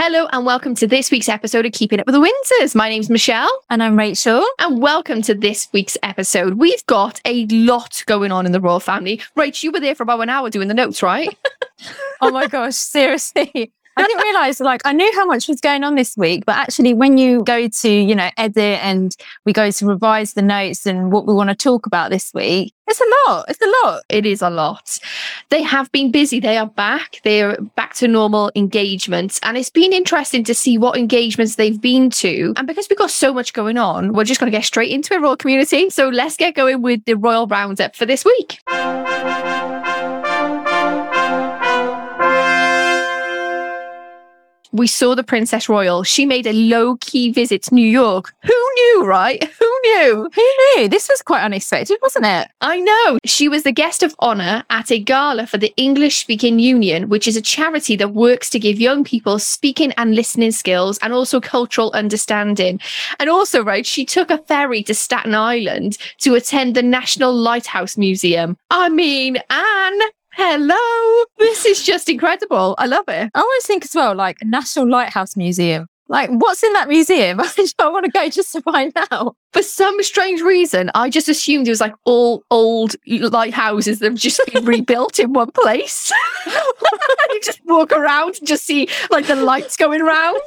Hello and welcome to this week's episode of Keeping Up with the Windsors. My name's Michelle. And I'm Rachel. And welcome to this week's episode. We've got a lot going on in the royal family. Rach, you were there for about an hour doing the notes, right? oh my gosh, seriously. I didn't realize, like, I knew how much was going on this week, but actually, when you go to, you know, edit and we go to revise the notes and what we want to talk about this week, it's a lot. It's a lot. It is a lot. They have been busy. They are back. They're back to normal engagements. And it's been interesting to see what engagements they've been to. And because we've got so much going on, we're just going to get straight into it, royal community. So let's get going with the royal roundup for this week. We saw the Princess Royal. She made a low key visit to New York. Who knew, right? Who knew? Who knew? This was quite unexpected, wasn't it? I know. She was the guest of honor at a gala for the English Speaking Union, which is a charity that works to give young people speaking and listening skills and also cultural understanding. And also, right, she took a ferry to Staten Island to attend the National Lighthouse Museum. I mean, Anne, Hello. This is just incredible. I love it. I always think as well, like National Lighthouse Museum. Like, what's in that museum? I want to go just to find out. For some strange reason, I just assumed it was like all old lighthouses that have just been rebuilt in one place. you just walk around and just see like the lights going around.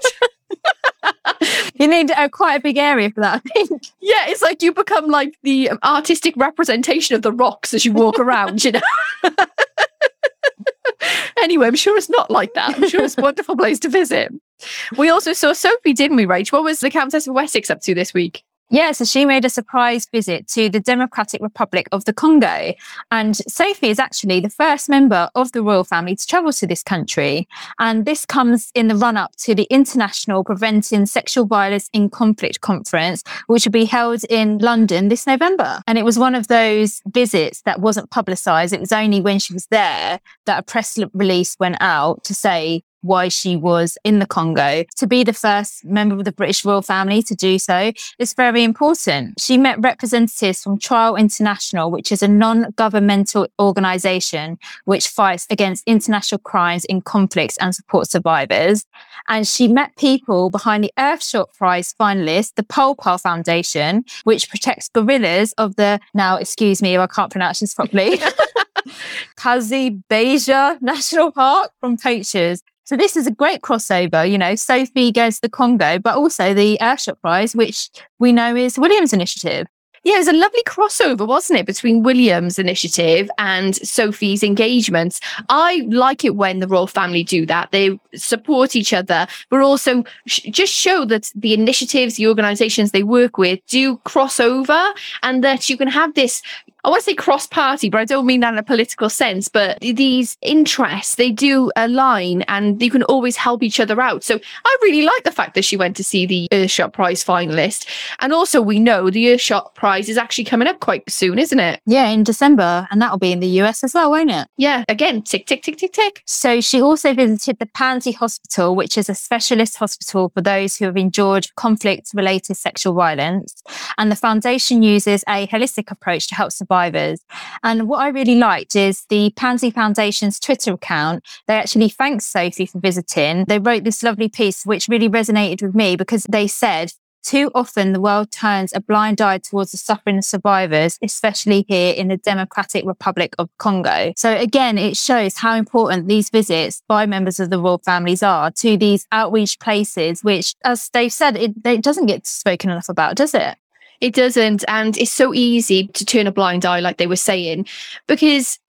you need uh, quite a big area for that, I think. Yeah, it's like you become like the artistic representation of the rocks as you walk around, you know? anyway, I'm sure it's not like that. I'm sure it's a wonderful place to visit. We also saw Sophie, didn't we, Rach? What was the Countess of Wessex up to this week? Yeah, so she made a surprise visit to the Democratic Republic of the Congo. And Sophie is actually the first member of the royal family to travel to this country. And this comes in the run up to the International Preventing Sexual Violence in Conflict Conference, which will be held in London this November. And it was one of those visits that wasn't publicized. It was only when she was there that a press release went out to say why she was in the Congo. To be the first member of the British royal family to do so is very important. She met representatives from Trial International, which is a non-governmental organization which fights against international crimes in conflicts and supports survivors. And she met people behind the Earthshot Prize finalists, the Pole Foundation, which protects gorillas of the, now excuse me, I can't pronounce this properly. Kazi-Bayesha National Park from poachers. So this is a great crossover. You know, Sophie goes to the Congo, but also the Earthshot Prize, which we know is William's initiative. Yeah, it was a lovely crossover, wasn't it, between William's initiative and Sophie's engagements. I like it when the royal family do that. They support each other, but also sh- just show that the initiatives, the organizations they work with do cross over and that you can have this I want to say cross party, but I don't mean that in a political sense. But these interests, they do align and you can always help each other out. So I really like the fact that she went to see the Earthshot Prize finalist. And also, we know the Earthshot Prize is actually coming up quite soon, isn't it? Yeah, in December. And that'll be in the US as well, won't it? Yeah, again, tick, tick, tick, tick, tick. So she also visited the Panzi Hospital, which is a specialist hospital for those who have endured conflict related sexual violence. And the foundation uses a holistic approach to help survivors. And what I really liked is the Panzi Foundation's Twitter account. They actually thanked Sophie for visiting. They wrote this lovely piece, which really resonated with me because they said, too often, the world turns a blind eye towards the suffering of survivors, especially here in the Democratic Republic of Congo. So again, it shows how important these visits by members of the royal families are to these outreach places, which, as Dave said, it, it doesn't get spoken enough about, does it? It doesn't. And it's so easy to turn a blind eye, like they were saying, because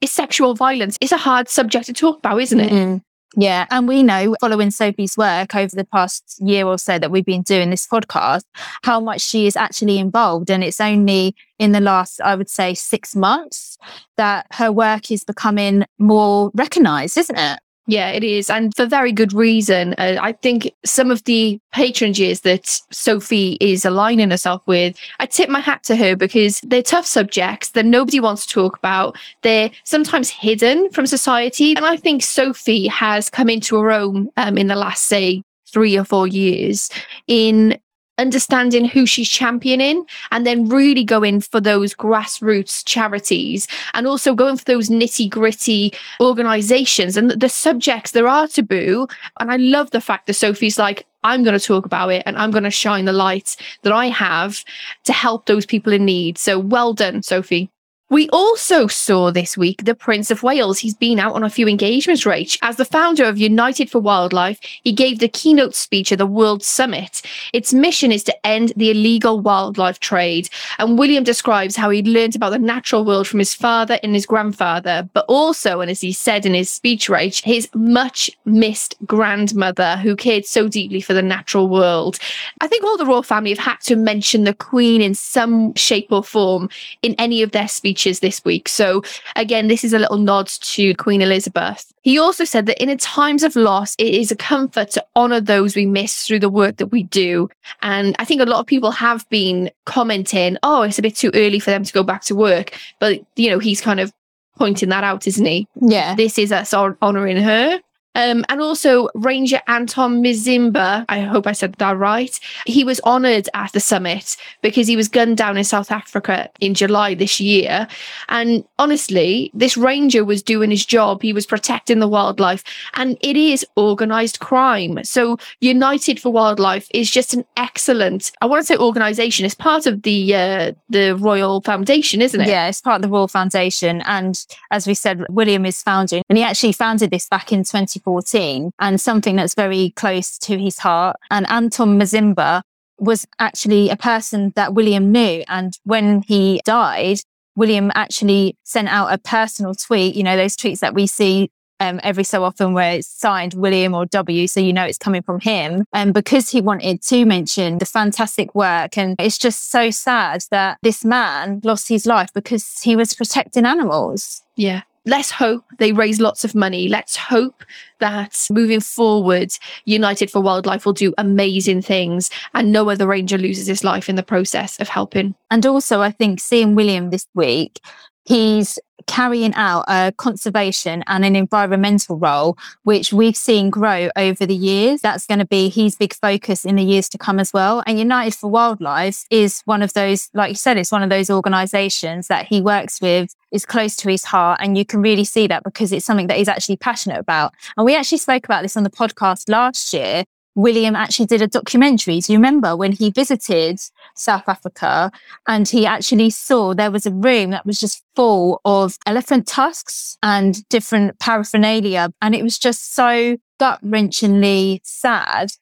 it's sexual violence. It's a hard subject to talk about, isn't it? Mm-hmm. Yeah. And we know following Sophie's work over the past year or so that we've been doing this podcast, how much she is actually involved. And it's only in the last, I would say, six months that her work is becoming more recognized, isn't it? Yeah, it is. And for very good reason. Uh, I think some of the patronages that Sophie is aligning herself with, I tip my hat to her because they're tough subjects that nobody wants to talk about. They're sometimes hidden from society. And I think Sophie has come into her own um, in the last, say, three or four years in understanding who she's championing and then really going for those grassroots charities and also going for those nitty gritty organizations and the subjects there are taboo. And I love the fact that Sophie's like, I'm going to talk about it and I'm going to shine the light that I have to help those people in need. So well done, Sophie. We also saw this week the Prince of Wales. He's been out on a few engagements, Rach. As the founder of United for Wildlife, he gave the keynote speech at the World Summit. Its mission is to end the illegal wildlife trade. And William describes how he learned about the natural world from his father and his grandfather, but also, and as he said in his speech, Rach, his much missed grandmother who cared so deeply for the natural world. I think all the royal family have had to mention the Queen in some shape or form in any of their speeches speeches this week. So, again, this is a little nod to Queen Elizabeth. He also said that in a times of loss, it is a comfort to honor those we miss through the work that we do. And I think a lot of people have been commenting, oh, it's a bit too early for them to go back to work. But, you know, he's kind of pointing that out, isn't he? Yeah. This is us honoring her. Um, and also Ranger Anton Mzimba, I hope I said that right. He was honoured at the summit because he was gunned down in South Africa in July this year. And honestly, this ranger was doing his job. He was protecting the wildlife and it is organised crime. So United for Wildlife is just an excellent, I want to say organisation. It's part of the, uh, the Royal Foundation, isn't it? Yeah, it's part of the Royal Foundation. And as we said, William is founding and he actually founded this back in 20 2014 and something that's very close to his heart. And Anton Mzimba was actually a person that William knew. And when he died, William actually sent out a personal tweet, you know, those tweets that we see um, every so often where it's signed William or W, so you know it's coming from him. And because he wanted to mention the fantastic work, and it's just so sad that this man lost his life because he was protecting animals. Yeah let's hope they raise lots of money. Let's hope that moving forward, United for Wildlife will do amazing things and no other ranger loses his life in the process of helping. And also, I think seeing William this week, he's carrying out a conservation and an environmental role, which we've seen grow over the years. That's going to be his big focus in the years to come as well. And United for Wildlife is one of those, like you said, it's one of those organizations that he works with, is close to his heart. And you can really see that because it's something that he's actually passionate about. And we actually spoke about this on the podcast last year William actually did a documentary. Do you remember when he visited South Africa and he actually saw there was a room that was just full of elephant tusks and different paraphernalia. And it was just so gut wrenchingly sad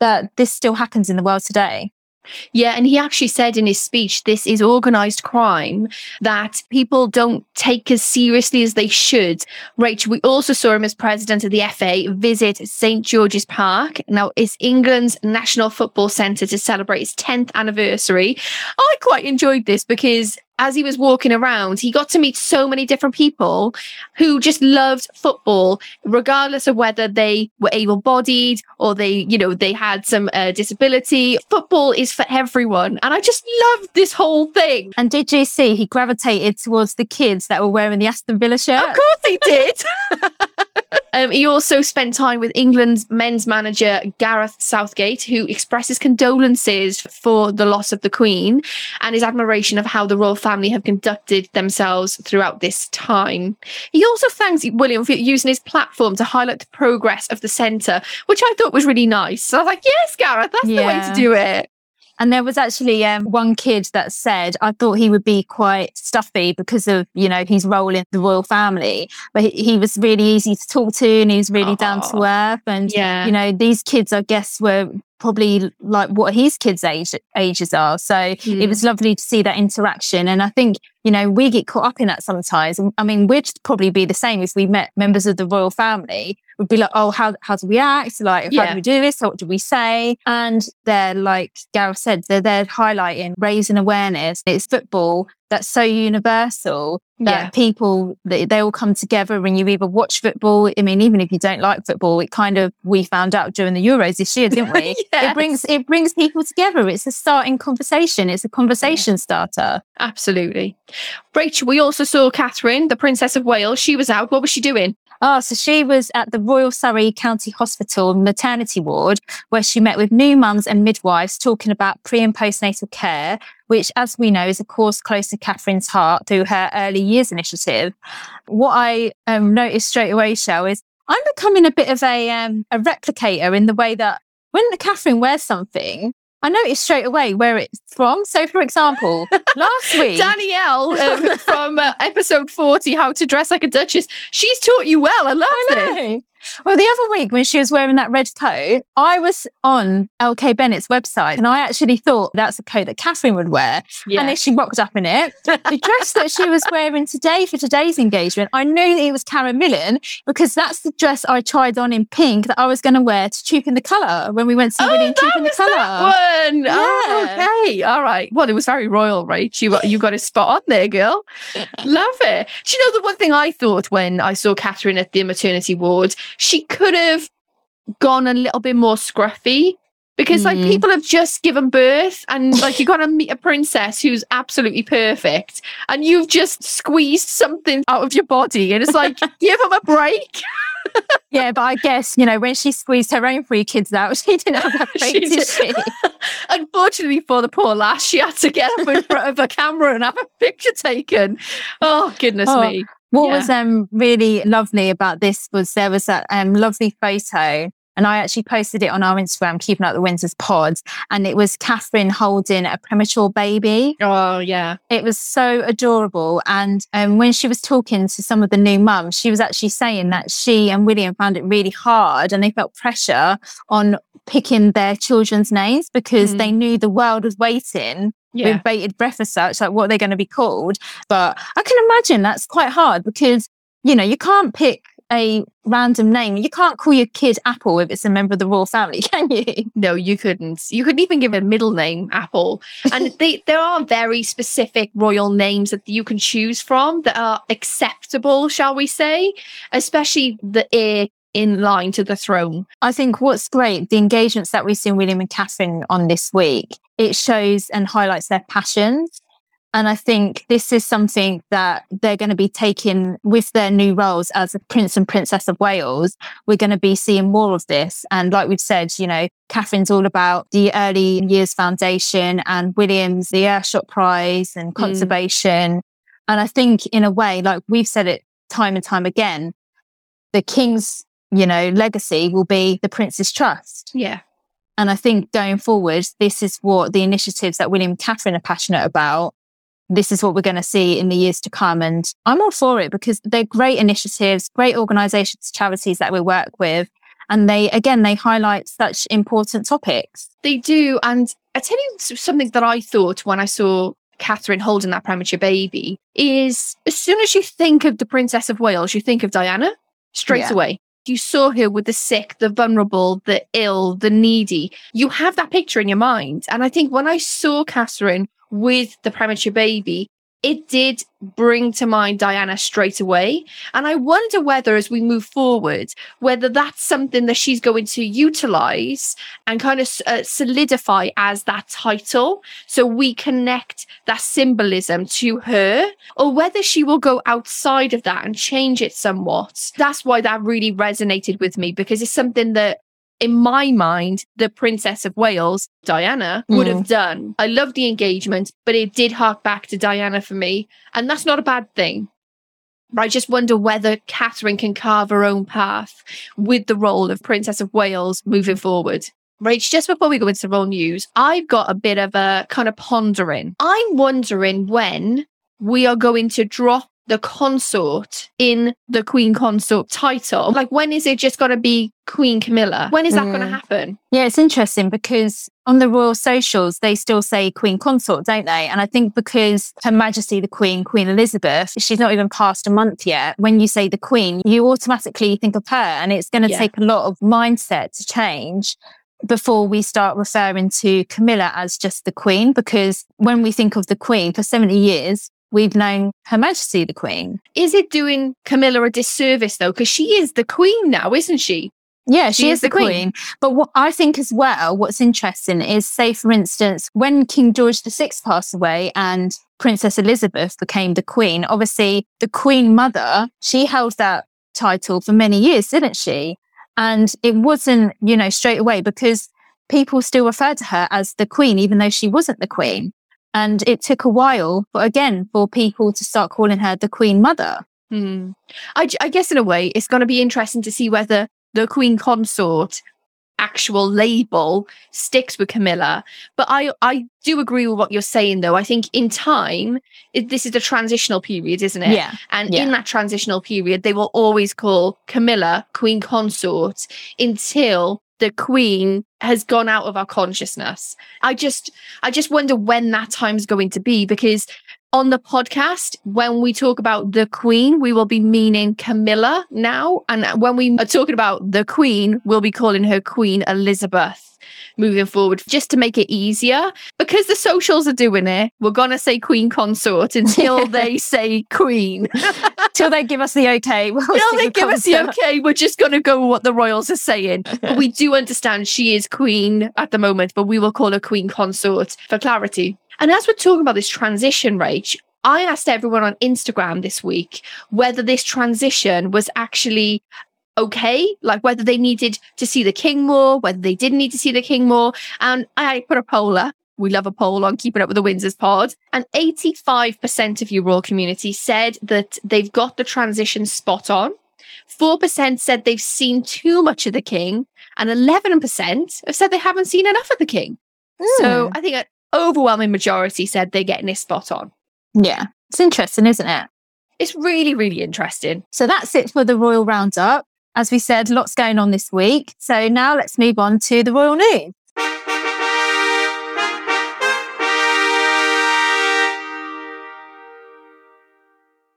that this still happens in the world today. Yeah, and he actually said in his speech, this is organized crime that people don't take as seriously as they should. Rachel, we also saw him as president of the FA visit St. George's Park. Now, it's England's national football centre to celebrate its 10th anniversary. I quite enjoyed this because as he was walking around, he got to meet so many different people who just loved football, regardless of whether they were able bodied or they, you know, they had some uh, disability. Football is for everyone. And I just loved this whole thing. And did you see he gravitated towards the kids that were wearing the Aston Villa shirt? Of course he did. Um, he also spent time with England's men's manager, Gareth Southgate, who expresses condolences for the loss of the Queen and his admiration of how the royal family have conducted themselves throughout this time. He also thanks William for using his platform to highlight the progress of the centre, which I thought was really nice. So I was like, yes, Gareth, that's yeah. the way to do it. And there was actually um, one kid that said, I thought he would be quite stuffy because of, you know, his role in the royal family, but he, he was really easy to talk to and he was really Aww. down to earth. And, yeah. you know, these kids, I guess, were probably like what his kids age ages are. So mm. it was lovely to see that interaction. And I think you know, we get caught up in that sometimes. I mean, we'd probably be the same if we met members of the royal family. We'd be like, oh, how, how do we act? Like, Yeah. how do we do this? What do we say? And they're like Gareth said, they're there highlighting, raising awareness. It's football that's so universal that Yeah. people, they, they all come together and you either watch football. I mean, even if you don't like football, it kind of, we found out during the Euros this year, didn't we? Yes. It brings, it brings people together. It's a starting conversation. It's a conversation starter. Absolutely. Rachel, we also saw Catherine, the Princess of Wales. She was out. What was she doing? Oh, so she was at the Royal Surrey County Hospital maternity ward where she met with new mums and midwives talking about pre and postnatal care, which, as we know, is of course close to Catherine's heart through her early years initiative. What I um, noticed straight away, Shell, is I'm becoming a bit of a, um, a replicator in the way that when Catherine wears something, I notice straight away where it's from. So, for example, last week, Danielle um, from uh, episode 40, How to Dress Like a Duchess. She's taught you well. I loved it. Well, the other week when she was wearing that red coat, I was on LK Bennett's website and I actually thought that's a coat that Catherine would wear. And then she rocked up in it. The dress that she was wearing today for today's engagement, I knew that it was Karen Millen because that's the dress I tried on in pink that I was going to wear to Trooping the Colour when we went to see Oh, William Troop that in the Colour. that one. Oh, okay. All right. Well, it was very royal, right? You you got a spot on there, girl. Love it. Do you know the one thing I thought when I saw Catherine at the maternity ward? She could have gone a little bit more scruffy. Because like Mm. people have just given birth and like you're gonna meet a princess who's absolutely perfect and you've just squeezed something out of your body and it's like give them a break. Yeah, but I guess, you know, when she squeezed her own three kids out, she didn't have that break, did did. she? Unfortunately for the poor lass, she had to get up in front of a camera and have a picture taken. Oh goodness Oh, me. What Yeah. was um really lovely about this was there was that um lovely photo, and I actually posted it on our Instagram, keeping up the Windsors Pod, and it was Catherine holding a premature baby. Oh yeah. It was so adorable, and um, when she was talking to some of the new mums, she was actually saying that she and William found it really hard, and they felt pressure on picking their children's names because Mm. they knew the world was waiting Yeah. with bated breath as such, like what they're going to be called. But I can imagine that's quite hard because, you know, you can't pick a random name. You can't call your kid Apple if it's a member of the royal family, can you? No, you couldn't. You couldn't even give a middle name Apple. And they, there are very specific royal names that you can choose from that are acceptable, shall we say? Especially the heir in line to the throne. I think what's great, the engagements that we've seen William and Catherine on this week, it shows and highlights their passions. And I think this is something that they're going to be taking with their new roles as a Prince and Princess of Wales. We're going to be seeing more of this. And like we've said, you know, Catherine's all about the Early Years Foundation and William's the Earthshot Prize and mm. conservation. And I think in a way, like we've said it time and time again, the King's, you know, legacy will be the Prince's Trust. Yeah. And I think going forward, this is what the initiatives that William and Catherine are passionate about. This is what we're going to see in the years to come. And I'm all for it because they're great initiatives, great organizations, charities that we work with. And they, again, they highlight such important topics. They do. And I tell you something that I thought when I saw Catherine holding that premature baby is as soon as you think of the Princess of Wales, you think of Diana straight Yeah. away. You saw her with the sick, the vulnerable, the ill, the needy. You have that picture in your mind. And I think when I saw Catherine with the premature baby, it did bring to mind Diana straight away. And I wonder whether, as we move forward, whether that's something that she's going to utilize and kind of uh, solidify as that title. So we connect that symbolism to her, or whether she will go outside of that and change it somewhat. That's why that really resonated with me because it's something that in my mind, the Princess of Wales, Diana, would have mm. done. I love the engagement, but it did hark back to Diana for me. And that's not a bad thing. I just wonder whether Catherine can carve her own path with the role of Princess of Wales moving forward. Rach, just before we go into royal news, I've got a bit of a kind of pondering. I'm wondering when we are going to drop the consort in the Queen Consort title? Like, when is it just going to be Queen Camilla? When is that going to Mm. happen? Yeah, it's interesting because on the royal socials, they still say Queen Consort, don't they? And I think because Her Majesty the Queen, Queen Elizabeth, she's not even past a month yet. When you say the Queen, you automatically think of her. And it's going to Yeah. take a lot of mindset to change before we start referring to Camilla as just the Queen. Because when we think of the Queen for 70 years, we've known Her Majesty the Queen. Is it doing Camilla a disservice though? Because she is the Queen now, isn't she? Yeah, she, She is, the queen. But what I think as well, what's interesting is, say, for instance, when King George VI passed away and Princess Elizabeth became the queen, obviously the queen mother, she held that title for many years, didn't she? And it wasn't, you know, straight away because people still referred to her as the queen, even though she wasn't the queen. And it took a while, but again, for people to start calling her the queen mother. Hmm. I, I guess in a way, it's going to be interesting to see whether the Queen Consort actual label sticks with Camilla. But I, I do agree with what you're saying, though. I think in time, it, this is a transitional period, isn't it? Yeah. And yeah. in that transitional period, they will always call Camilla Queen Consort until the Queen has gone out of our consciousness. I just, I just wonder when that time's going to be because on the podcast, when we talk about the Queen, we will be meaning Camilla now. And when we are talking about the Queen, we'll be calling her Queen Elizabeth moving forward just to make it easier. Because the socials are doing it, we're going to say Queen Consort until they say Queen. Till they give us the okay. We'll stick they give us the consort. okay, we're just going to go with what the royals are saying. But we do understand she is Queen at the moment, but we will call her Queen Consort for clarity. And as we're talking about this transition, Rach, I asked everyone on Instagram this week whether this transition was actually okay, like whether they needed to see the king more, whether they didn't need to see the king more. And I put a poll up. We love a poll on Keeping Up with the Windsors pod. And 85% of your royal community said that they've got the transition spot on. 4% said they've seen too much of the king. And 11% have said they haven't seen enough of the king. So Hmm. I think overwhelming majority said they're getting this spot on. Yeah, it's interesting, isn't it? It's really, really interesting. So that's it for the Royal Roundup. As we said, lots going on this week. So now let's move on to the Royal News.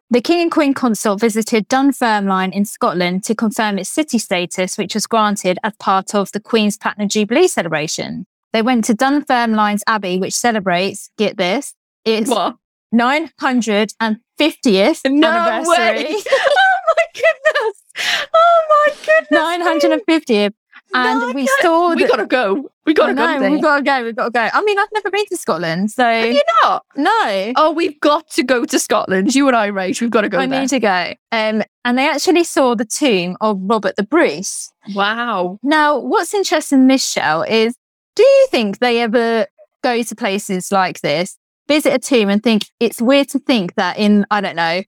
The King and Queen Consort visited Dunfermline in Scotland to confirm its city status, which was granted as part of the Queen's Platinum Jubilee celebration. They went to Dunfermline's Abbey, which celebrates, get this, its What? 950th No anniversary. way. oh my goodness. Oh my goodness. 950th. And No, we saw We gotta go. We gotta go. know, we've got to go. We've got to go. I mean, I've never been to Scotland, so Have you not? no. Oh, we've got to go to Scotland. You and I, Rach, we've got to go I there. need to go. Um, and they actually saw the tomb of Robert the Bruce. Wow. Now, what's interesting in this show is do you think they ever go to places like this, visit a tomb and think it's weird to think that in, I don't know,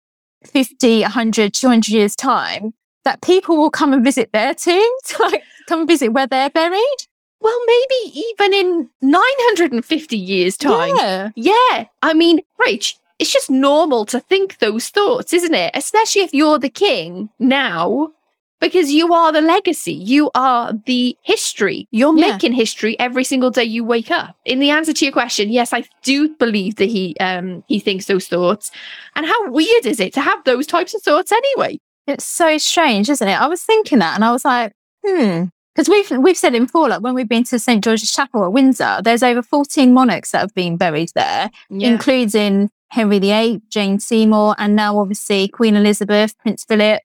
50, 100, 200 years' time, that people will come and visit their tombs, like come visit where they're buried? Well, maybe even in 950 years' time. Yeah. Yeah. I mean, Rach, it's just normal to think those thoughts, isn't it? Especially if you're the king now, because you are the legacy. You are the history. You're Yeah. making history every single day you wake up. In the answer to your question, yes, I do believe that he um he thinks those thoughts. And how weird is it to have those types of thoughts anyway? It's so strange, isn't it? I was thinking that and I was like, hmm. Because we've we've said it before, like when we've been to St George's Chapel at Windsor, there's over 14 monarchs that have been buried there, including Henry VIII, Jane Seymour, and now obviously Queen Elizabeth, Prince Philip.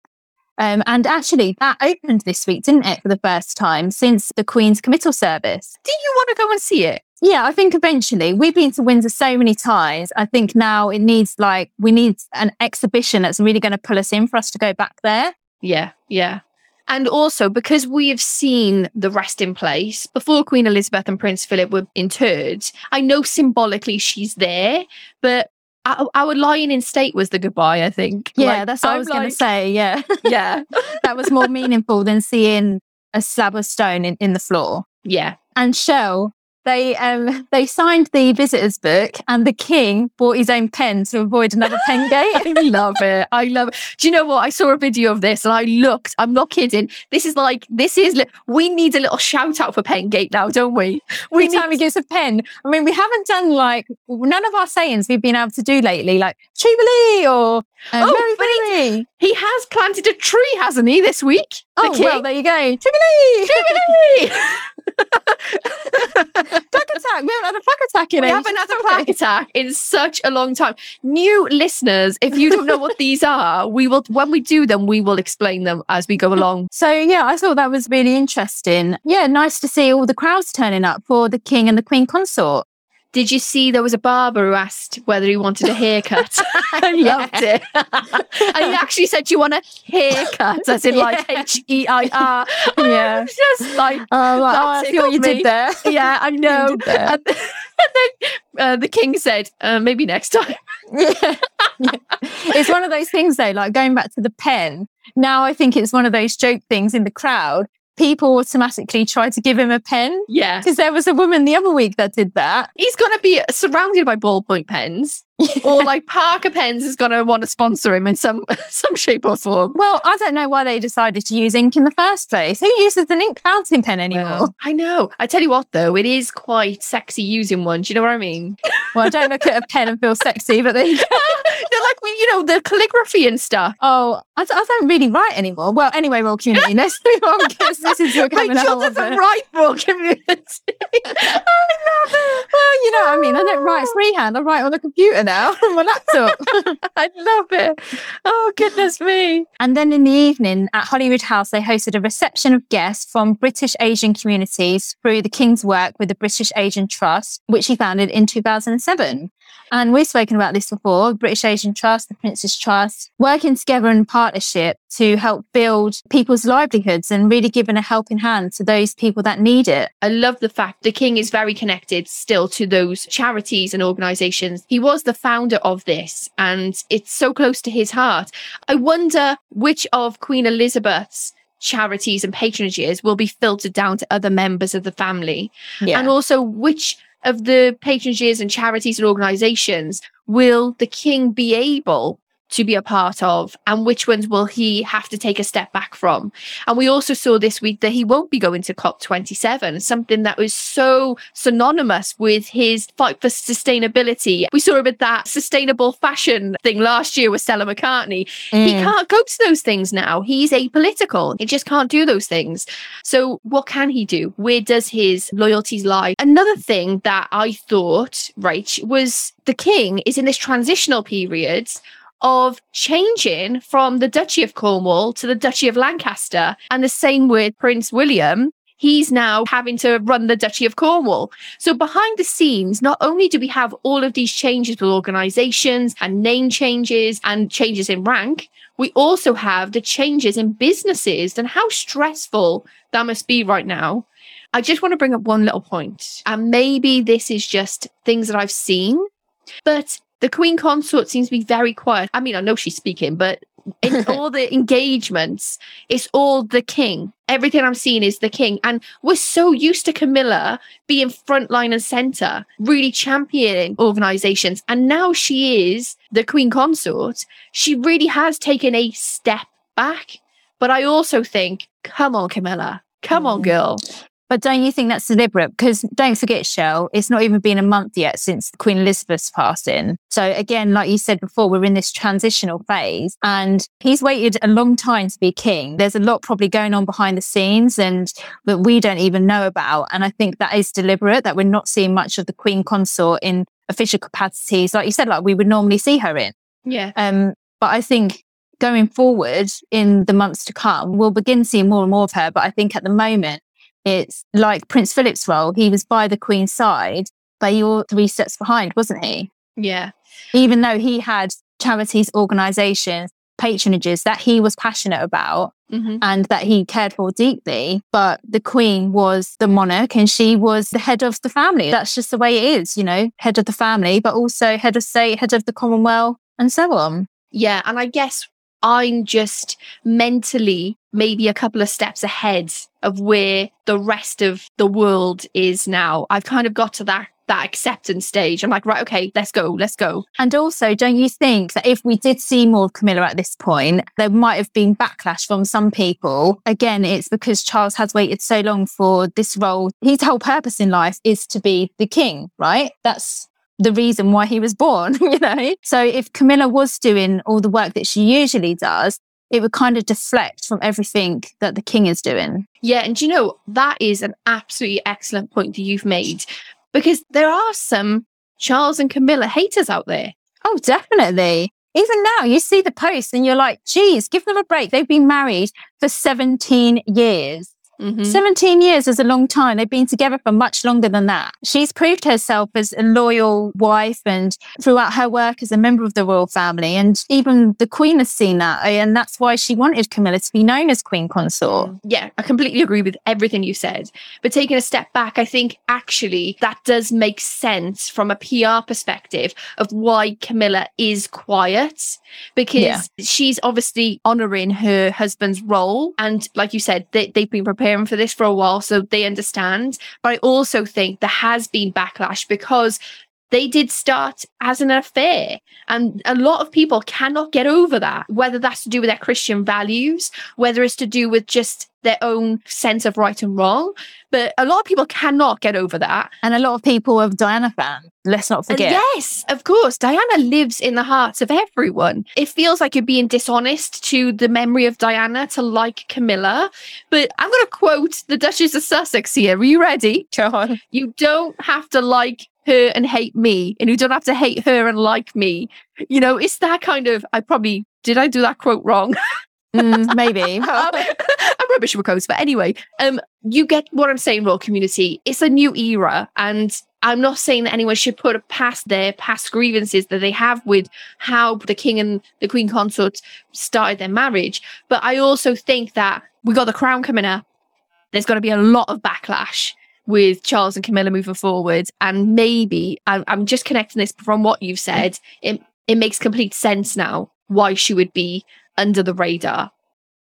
Um, and actually, that opened this week, didn't it, for the first time since the Queen's committal service? Do you want to go and see it? Yeah, I think eventually we've been to Windsor so many times. I think now it needs like we need an exhibition that's really going to pull us in for us to go back there. Yeah, yeah. And also because we have seen the resting place before Queen Elizabeth and Prince Philip were interred, I know symbolically she's there, but our, our lying in state was the goodbye, I think. Yeah, Like, that's what i I'm was going to say. Yeah, Yeah. that was more meaningful than seeing a slab of stone in, in the floor. yeah. And Shell, they um they signed the visitors book and the king bought his own pen to avoid another pen gate. I love it. I love it. Do you know what? I saw a video of this and I looked. I'm not kidding. This is like this is. li- We need a little shout out for pen gate now, don't we? We Every time he gives a pen. I mean, we haven't done like none of our sayings we've been able to do lately, like Jubilee or uh, Oh, but he- He has planted a tree, hasn't he, this week? Oh, well, there you go. Jubilee! Jubilee! Plaque attack. We haven't had a plaque attack in we ages, haven't had a attack in such a long time. New listeners, if you don't know what these are, we will when we do them, we will explain them as we go along. So yeah, I thought that was really interesting. Yeah, nice to see all the crowds turning up for the king and the queen consort. Did you see there was a barber who asked whether he wanted a haircut? I loved it. and he actually said, Do you want a haircut? As in like H E I R. Yeah. Just like Oh, I see what you me. did there. yeah, I know. And, and then uh, the king said, uh, maybe next time. yeah. Yeah. It's one of those things though, like going back to the pen. Now I think it's one of those joke things in the crowd. People automatically try to give him a pen Yeah. because there was a woman the other week that did that. He's going to be surrounded by ballpoint pens, or like Parker Pens is going to want to sponsor him in some some shape or form. Well, I don't know why they decided to use ink in the first place. Who uses an ink fountain pen anymore? Well, I know. I tell you what, though, it is quite sexy using one. Do you know what I mean? Well, I don't look at a pen and feel sexy, but they. They're like, you know, the calligraphy and stuff. Oh, I don't really write anymore. Well, anyway, Royal Community, let's move on because this is your a Rachel whole doesn't write for community. I love it. Well, you know what I mean. I don't write freehand. I write on a computer now on my laptop. I love it. Oh, goodness me. and then in the evening at Holyroodhouse, they hosted a reception of guests from British Asian communities through the King's work with the British Asian Trust, which he founded in 2007. And we've spoken about this before British Asian Trust, the Prince's Trust, working together in partnership to help build people's livelihoods and really giving a helping hand to those people that need it. I love the fact the king is very connected still to those charities and organizations. He was the founder of this and it's so close to his heart. I wonder which of Queen Elizabeth's charities and patronages will be filtered down to other members of the family. Yeah. And also which of the patronages and charities and organizations will the king be able to be a part of and which ones will he have to take a step back from and we also saw this week that he won't be going to COP27, something that was so synonymous with his fight for sustainability. We saw him at that sustainable fashion thing last year with Stella McCartney. He Mm. can't go to those things now. He's apolitical. He just can't do those things. So what can he do? Where does his loyalties lie? Another thing that I thought, Rach, was the king is in this transitional period of changing from the Duchy of Cornwall to the Duchy of Lancaster. And the same with Prince William. He's now having to run the Duchy of Cornwall. So behind the scenes, not only do we have all of these changes with organizations and name changes and changes in rank, we also have the changes in businesses and how stressful that must be right now. I just want to bring up one little point, and maybe this is just things that I've seen, but the Queen Consort seems to be very quiet. I mean, I know she's speaking, but in all the engagements, it's all the king. Everything I'm seeing is the king. And we're so used to Camilla being frontline and center, really championing organizations. And now she is the Queen Consort. She really has taken a step back. But I also think, come on, Camilla. Come on, Mm. girl. But don't you think that's deliberate? Because don't forget, Shell, it's not even been a month yet since Queen Elizabeth's passing. So again, like you said before, we're in this transitional phase and he's waited a long time to be king. There's a lot probably going on behind the scenes and that we don't even know about. And I think that is deliberate that we're not seeing much of the Queen consort in official capacities, like you said, like we would normally see her in. Yeah. Um, but I think going forward in the months to come, we'll begin seeing more and more of her. But I think at the moment, it's like Prince Philip's role. He was by the Queen's side, but he was three steps behind, wasn't he? Yeah. Even though he had charities, organizations, patronages that he was passionate about hmm and that he cared for deeply. But the Queen was the monarch and she was the head of the family. That's just the way it is, you know, head of the family, but also head of state, head of the Commonwealth, and so on. Yeah. And I guess I'm just mentally maybe a couple of steps ahead of where the rest of the world is now. I've kind of got to that that acceptance stage. I'm like, right, okay, let's go, let's go. And also, don't you think that if we did see more Camilla at this point, there might have been backlash from some people? Again, it's because Charles has waited so long for this role. His whole purpose in life is to be the king, right? That's the reason why he was born, you know? So if Camilla was doing all the work that she usually does, it would kind of deflect from everything that the king is doing. Yeah, and you know, that is an absolutely excellent point that you've made because there are some Charles and Camilla haters out there. Oh, definitely. Even now, you see the posts and you're like, geez, give them a break. They've been married for 17 years. Mm-hmm. 17 years is a long time. They've been together for much longer than that. She's proved herself as a loyal wife and throughout her work as a member of the royal family. And even the Queen has seen that. And that's why she wanted Camilla to be known as Queen Consort. Mm. Yeah, I completely agree with everything you said. But taking a step back, I think actually that does make sense from a PR perspective of why Camilla is quiet because yeah. she's obviously honoring her husband's role. And like you said, they, they've been prepared preparing for this for a while, so they understand. But I also think there has been backlash because they did start as an affair. And a lot of people cannot get over that, whether that's to do with their Christian values, whether it's to do with just their own sense of right and wrong. But a lot of people cannot get over that. And a lot of people are Diana fans. Let's not forget. yes, of course. Diana lives in the hearts of everyone. It feels like you're being dishonest to the memory of Diana to like Camilla. But I'm going to quote the Duchess of Sussex here. Are you ready? Go on. You don't have to like her and hate me, and you don't have to hate her and like me. You know, it's that kind of. I probably did. I do that quote wrong. mm, maybe. I'm rubbish with quotes, but anyway, um, you get what I'm saying, royal community. It's a new era, and I'm not saying that anyone should put past their past grievances that they have with how the king and the queen consort started their marriage. But I also think that we got the crown coming up. There's going to be a lot of backlash with Charles and Camilla moving forward. And maybe I'm, I'm just connecting this from what you've said. It, it makes complete sense now why she would be under the radar.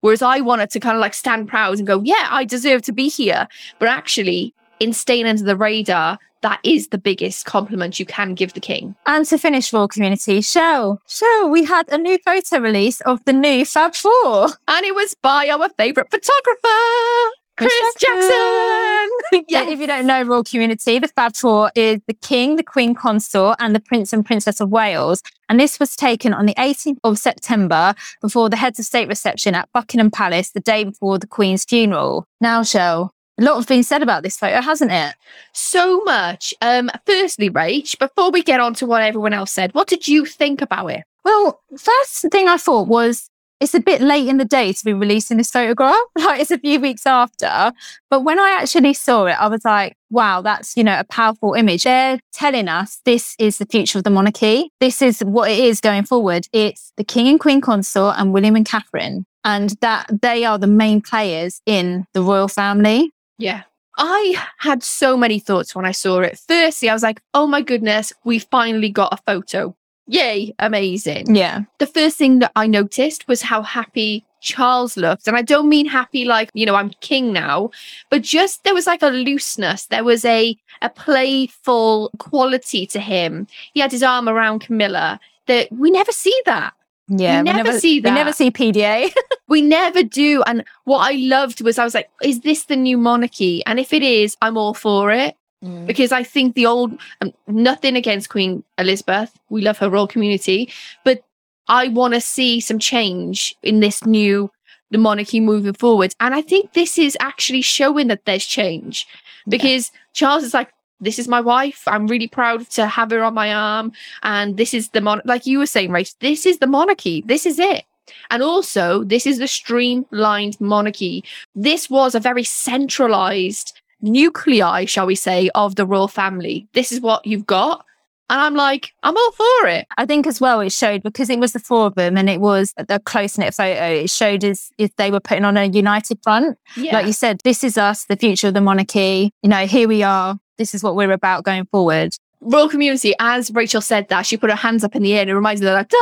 Whereas I wanted to kind of like stand proud and go, yeah, I deserve to be here. But actually, in staying under the radar, that is the biggest compliment you can give the king. And to finish Royal Community, show, Shell, we had a new photo release of the new Fab Four. And it was by our favourite photographer. Chris, Jackson. Jackson. yeah, if you don't know Royal Community, the Fab Four is the King, the Queen Consort, and the Prince and Princess of Wales. And this was taken on the 18th of September before the heads of state reception at Buckingham Palace the day before the Queen's funeral. Now, Shell, a lot has been said about this photo, hasn't it? So much. Um, firstly, Rach, before we get on to what everyone else said, what did you think about it? Well, first thing I thought was it's a bit late in the day to be releasing this photograph. Like it's a few weeks after. But when I actually saw it, I was like, wow, that's, you know, a powerful image. They're telling us this is the future of the monarchy. This is what it is going forward. It's the king and queen consort and William and Catherine. And that they are the main players in the royal family. Yeah. I had so many thoughts when I saw it. Firstly, I was like, oh my goodness, we finally got a photo yay, amazing. Yeah. The first thing that I noticed was how happy Charles looked. And I don't mean happy like, you know, I'm king now, but just there was like a looseness. There was a a playful quality to him. He had his arm around Camilla that we never see that. Yeah, we never, we never see that. We never see PDA. we never do. And what I loved was I was like, is this the new monarchy? And if it is, I'm all for it. Mm. Because I think the old, um, nothing against Queen Elizabeth, we love her royal community, but I want to see some change in this new the monarchy moving forward. And I think this is actually showing that there's change because yeah. Charles is like, this is my wife. I'm really proud to have her on my arm. And this is the mon, like you were saying, Rach, this is the monarchy. This is it. And also, this is the streamlined monarchy. This was a very centralized nuclei, shall we say, of the royal family. This is what you've got. And I'm like, I'm all for it. I think as well, it showed because it was the four of them and it was a close knit photo. It showed as if they were putting on a united front. Yeah. Like you said, this is us, the future of the monarchy. You know, here we are. This is what we're about going forward. Royal community, as Rachel said that, she put her hands up in the air and it reminds me of like da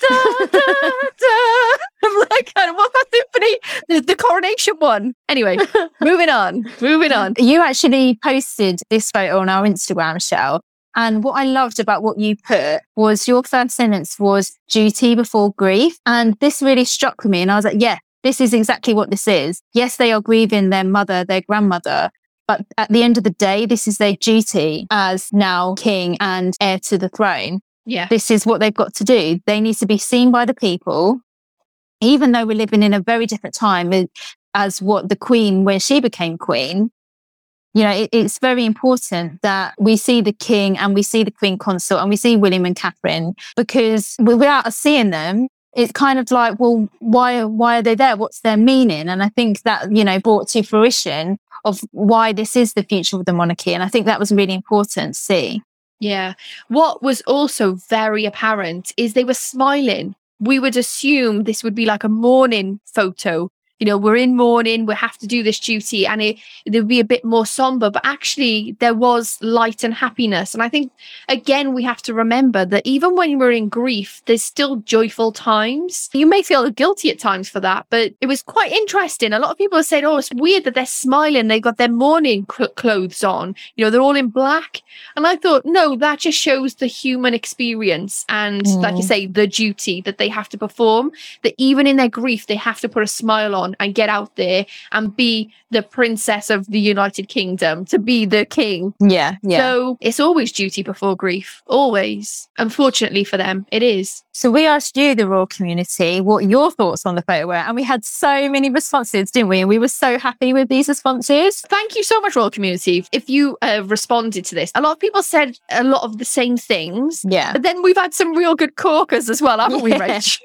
da da da. I'm like, what's that symphony? The, the coronation one. Anyway, moving on. Moving on. You actually posted this photo on our Instagram, Shell. And what I loved about what you put was your first sentence was duty before grief. And this really struck me. And I was like, yeah, this is exactly what this is. Yes, they are grieving their mother, their grandmother, but at the end of the day, this is their duty as now king and heir to the throne. Yeah. This is what they've got to do. They need to be seen by the people, even though we're living in a very different time as what the queen, when she became queen. You know, it, it's very important that we see the king and we see the queen consort and we see William and Catherine because without us seeing them, it's kind of like, well, why, why are they there? What's their meaning? And I think that, you know, brought to fruition of why this is the future of the monarchy. And I think that was really important to see. Yeah. What was also very apparent is they were smiling. We would assume this would be like a mourning photo you know, we're in mourning, we have to do this duty, and it, it would be a bit more somber. But actually, there was light and happiness. And I think, again, we have to remember that even when we're in grief, there's still joyful times. You may feel guilty at times for that, but it was quite interesting. A lot of people said, oh, it's weird that they're smiling. They've got their mourning cl- clothes on, you know, they're all in black. And I thought, no, that just shows the human experience and, mm. like you mm. say, the duty that they have to perform, that even in their grief, they have to put a smile on on and get out there and be the princess of the United Kingdom, to be the king. Yeah, yeah. So it's always duty before grief, always. Unfortunately for them, it is. So we asked you, the royal community, what your thoughts on the photo were, and we had so many responses, didn't we? And we were so happy with these responses. Thank you so much, royal community. If you uh, responded to this, a lot of people said a lot of the same things. Yeah. But then we've had some real good corkers as well, haven't yeah. we, Rach?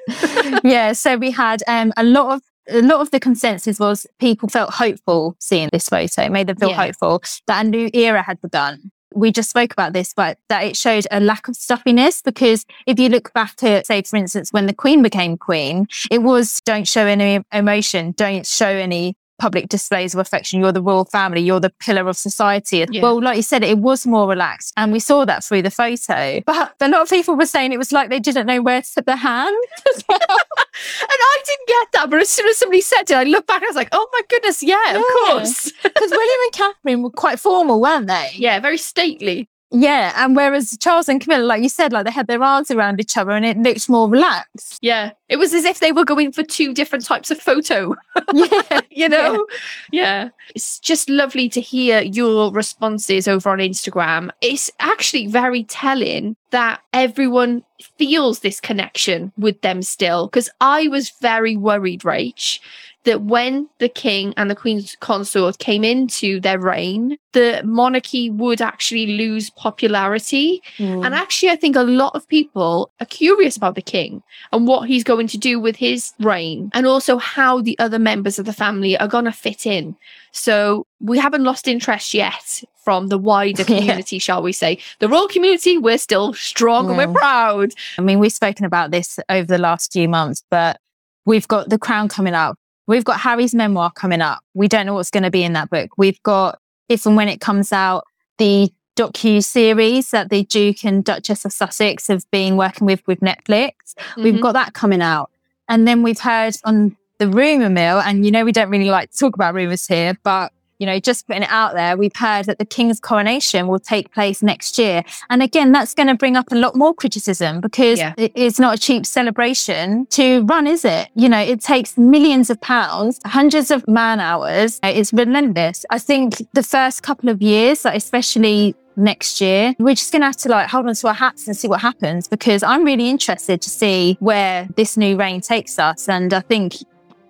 yeah. So we had um, a lot of a lot of the consensus was people felt hopeful seeing this photo, it made them feel yeah. hopeful that a new era had begun. We just spoke about this, but that it showed a lack of stuffiness because if you look back to, say, for instance, when the Queen became Queen, it was don't show any emotion, don't show any public displays of affection. You're the royal family. You're the pillar of society. Yeah. Well, like you said, it was more relaxed. And we saw that through the photo. But a lot of people were saying it was like they didn't know where to put their hand as well. and I didn't get that. But as soon as somebody said it, I looked back and I was like, oh my goodness, yeah, yeah. of course. Because William and Catherine were quite formal, weren't they? Yeah, very stately. Yeah, and whereas Charles and Camilla, like you said, like they had their arms around each other and it looked more relaxed. Yeah, it was as if they were going for two different types of photo. Yeah, you know. Yeah. yeah, it's just lovely to hear your responses over on Instagram. It's actually very telling that everyone feels this connection with them still. Because I was very worried, Rach, that when the king and the queen's consort came into their reign, the monarchy would actually lose popularity. Mm. And actually, I think a lot of people are curious about the king and what he's going to do with his reign and also how the other members of the family are going to fit in. So we haven't lost interest yet from the wider community, yeah. shall we say. The royal community, we're still strong and we're mm. proud. I mean, we've spoken about this over the last few months, but we've got the crown coming up We've got Harry's memoir coming up. We don't know what's going to be in that book. We've got, if and when it comes out, the docu series that the Duke and Duchess of Sussex have been working with with Netflix. Mm-hmm. We've got that coming out. And then we've heard on the rumor mill, and you know, we don't really like to talk about rumors here, but you know, just putting it out there, we've heard that the king's coronation will take place next year. And again, that's going to bring up a lot more criticism because yeah. it's not a cheap celebration to run, is it? You know, it takes millions of pounds, hundreds of man hours. It's relentless. I think the first couple of years, especially next year. We're just going to have to like hold on to our hats and see what happens because I'm really interested to see where this new reign takes us. And I think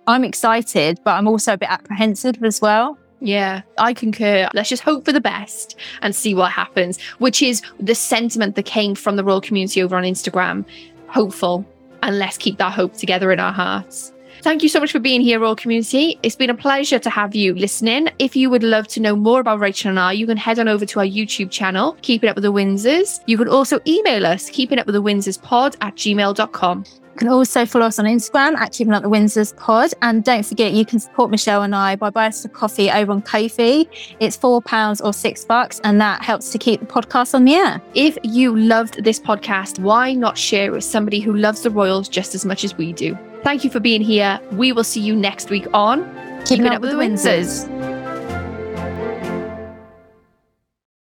I'm excited, but I'm also a bit apprehensive as well. Yeah, I concur. Let's just hope for the best and see what happens, which is the sentiment that came from the royal community over on Instagram. Hopeful, and let's keep that hope together in our hearts. Thank you so much for being here, Royal Community. It's been a pleasure to have you listening. If you would love to know more about Rachel and I, you can head on over to our YouTube channel, Keeping Up with the Windsors. You can also email us, keeping up with the Windsors pod at gmail.com. You can also follow us on Instagram at Keeping Up the Windsors Pod. And don't forget, you can support Michelle and I by buying us a coffee over on Ko-fi. It's £4 or six bucks, and that helps to keep the podcast on the air. If you loved this podcast, why not share it with somebody who loves the Royals just as much as we do? Thank you for being here. We will see you next week on Keeping, Keeping Up, Up, with the Windsors. Windsors.